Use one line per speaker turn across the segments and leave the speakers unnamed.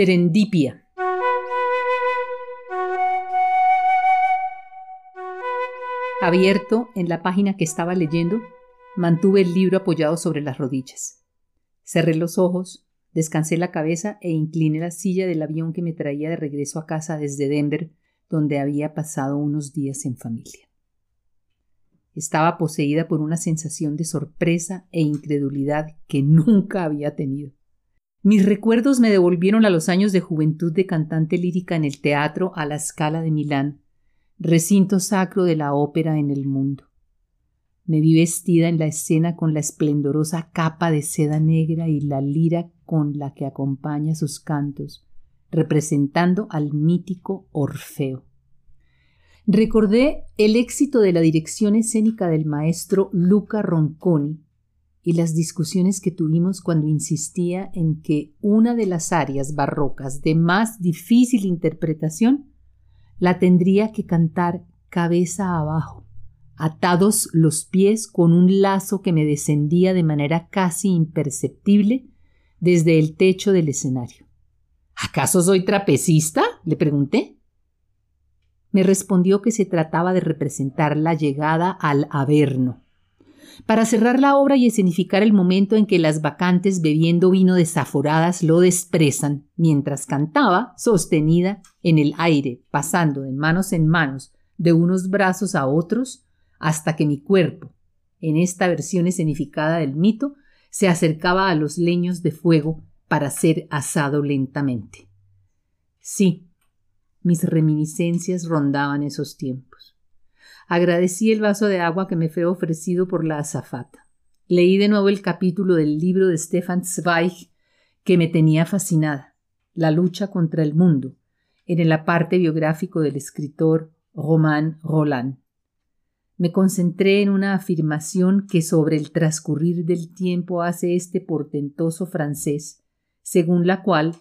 Serendipia. Abierto en la página que estaba leyendo, mantuve el libro apoyado sobre las rodillas. Cerré los ojos, descansé la cabeza e incliné la silla del avión que me traía de regreso a casa desde Denver, donde había pasado unos días en familia. Estaba poseída por una sensación de sorpresa e incredulidad que nunca había tenido. Mis recuerdos me devolvieron a los años de juventud de cantante lírica en el teatro a la escala de Milán, recinto sacro de la ópera en el mundo. Me vi vestida en la escena con la esplendorosa capa de seda negra y la lira con la que acompaña sus cantos, representando al mítico Orfeo. Recordé el éxito de la dirección escénica del maestro Luca Ronconi y las discusiones que tuvimos cuando insistía en que una de las áreas barrocas de más difícil interpretación la tendría que cantar cabeza abajo, atados los pies con un lazo que me descendía de manera casi imperceptible desde el techo del escenario. ¿Acaso soy trapecista? le pregunté. Me respondió que se trataba de representar la llegada al Averno, para cerrar la obra y escenificar el momento en que las vacantes bebiendo vino desaforadas lo despresan, mientras cantaba, sostenida en el aire, pasando de manos en manos, de unos brazos a otros, hasta que mi cuerpo, en esta versión escenificada del mito, se acercaba a los leños de fuego para ser asado lentamente. Sí, mis reminiscencias rondaban esos tiempos. Agradecí el vaso de agua que me fue ofrecido por la azafata. Leí de nuevo el capítulo del libro de Stefan Zweig que me tenía fascinada, La lucha contra el mundo, en el aparte biográfico del escritor Romain Roland. Me concentré en una afirmación que sobre el transcurrir del tiempo hace este portentoso francés, según la cual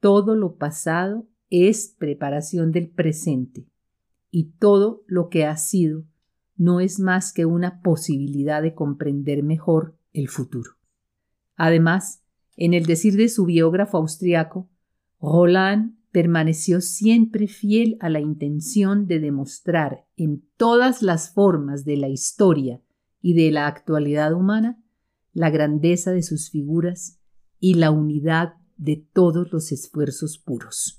todo lo pasado es preparación del presente y todo lo que ha sido no es más que una posibilidad de comprender mejor el futuro. Además, en el decir de su biógrafo austriaco, Roland permaneció siempre fiel a la intención de demostrar en todas las formas de la historia y de la actualidad humana la grandeza de sus figuras y la unidad de todos los esfuerzos puros.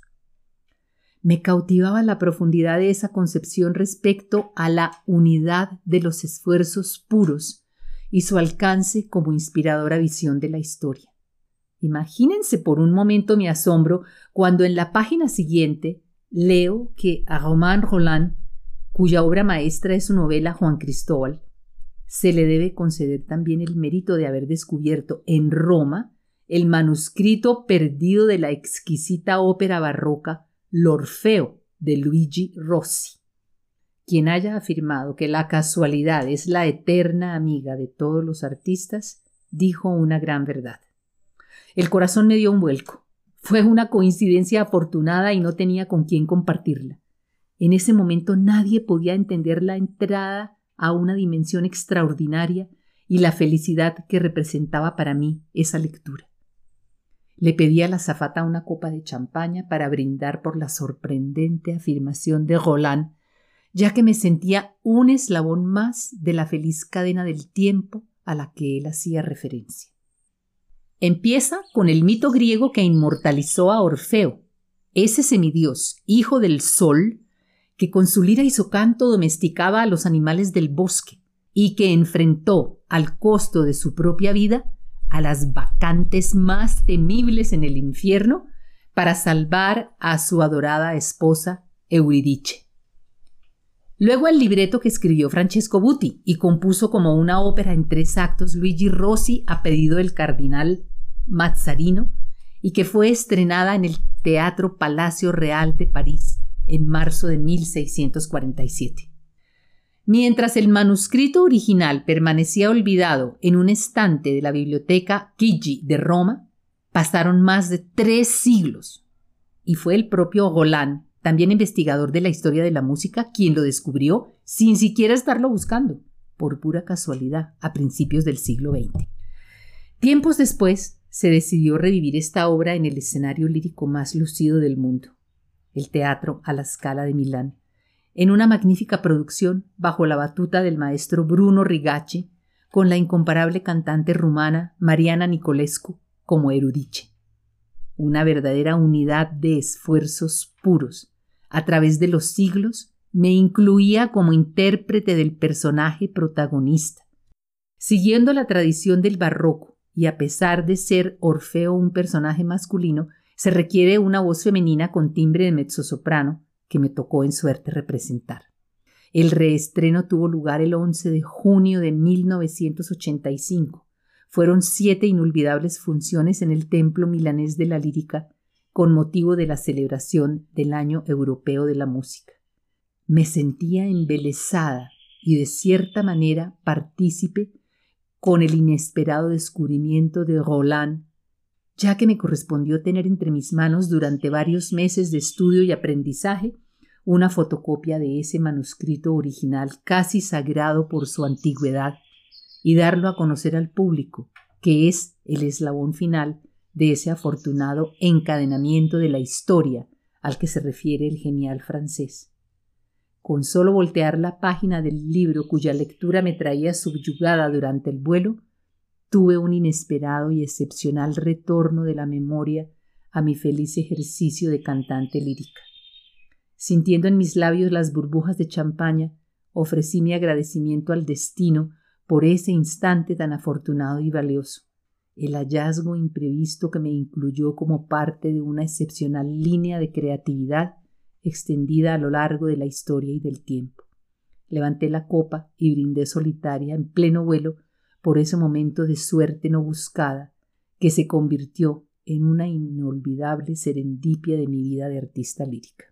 Me cautivaba la profundidad de esa concepción respecto a la unidad de los esfuerzos puros y su alcance como inspiradora visión de la historia. Imagínense por un momento mi asombro cuando en la página siguiente leo que a Román Roland, cuya obra maestra es su novela Juan Cristóbal, se le debe conceder también el mérito de haber descubierto en Roma el manuscrito perdido de la exquisita ópera barroca L'Orfeo de Luigi Rossi. Quien haya afirmado que la casualidad es la eterna amiga de todos los artistas, dijo una gran verdad. El corazón me dio un vuelco. Fue una coincidencia afortunada y no tenía con quién compartirla. En ese momento nadie podía entender la entrada a una dimensión extraordinaria y la felicidad que representaba para mí esa lectura. Le pedí a la zafata una copa de champaña para brindar por la sorprendente afirmación de Roland, ya que me sentía un eslabón más de la feliz cadena del tiempo a la que él hacía referencia. Empieza con el mito griego que inmortalizó a Orfeo, ese semidios, hijo del sol, que con su lira y su canto domesticaba a los animales del bosque y que enfrentó, al costo de su propia vida, a las vacantes más temibles en el infierno para salvar a su adorada esposa Euridice. Luego el libreto que escribió Francesco Butti y compuso como una ópera en tres actos Luigi Rossi a pedido del cardenal Mazzarino y que fue estrenada en el Teatro Palacio Real de París en marzo de 1647. Mientras el manuscrito original permanecía olvidado en un estante de la biblioteca Chigi de Roma, pasaron más de tres siglos. Y fue el propio Roland, también investigador de la historia de la música, quien lo descubrió sin siquiera estarlo buscando, por pura casualidad, a principios del siglo XX. Tiempos después, se decidió revivir esta obra en el escenario lírico más lucido del mundo, el Teatro a la Scala de Milán, en una magnífica producción bajo la batuta del maestro Bruno Rigacci, con la incomparable cantante rumana Mariana Nicolescu como erudice. Una verdadera unidad de esfuerzos puros. A través de los siglos me incluía como intérprete del personaje protagonista. Siguiendo la tradición del barroco, y a pesar de ser Orfeo un personaje masculino, se requiere una voz femenina con timbre de mezzosoprano, que me tocó en suerte representar. El reestreno tuvo lugar el 11 de junio de 1985. Fueron siete inolvidables funciones en el Templo Milanés de la Lírica con motivo de la celebración del Año Europeo de la Música. Me sentía embelesada y de cierta manera partícipe con el inesperado descubrimiento de Roland, ya que me correspondió tener entre mis manos durante varios meses de estudio y aprendizaje una fotocopia de ese manuscrito original casi sagrado por su antigüedad y darlo a conocer al público, que es el eslabón final de ese afortunado encadenamiento de la historia al que se refiere el genial francés. Con solo voltear la página del libro cuya lectura me traía subyugada durante el vuelo, tuve un inesperado y excepcional retorno de la memoria a mi feliz ejercicio de cantante lírica. Sintiendo en mis labios las burbujas de champaña, ofrecí mi agradecimiento al destino por ese instante tan afortunado y valioso, el hallazgo imprevisto que me incluyó como parte de una excepcional línea de creatividad extendida a lo largo de la historia y del tiempo. Levanté la copa y brindé solitaria en pleno vuelo por ese momento de suerte no buscada que se convirtió en una inolvidable serendipia de mi vida de artista lírica.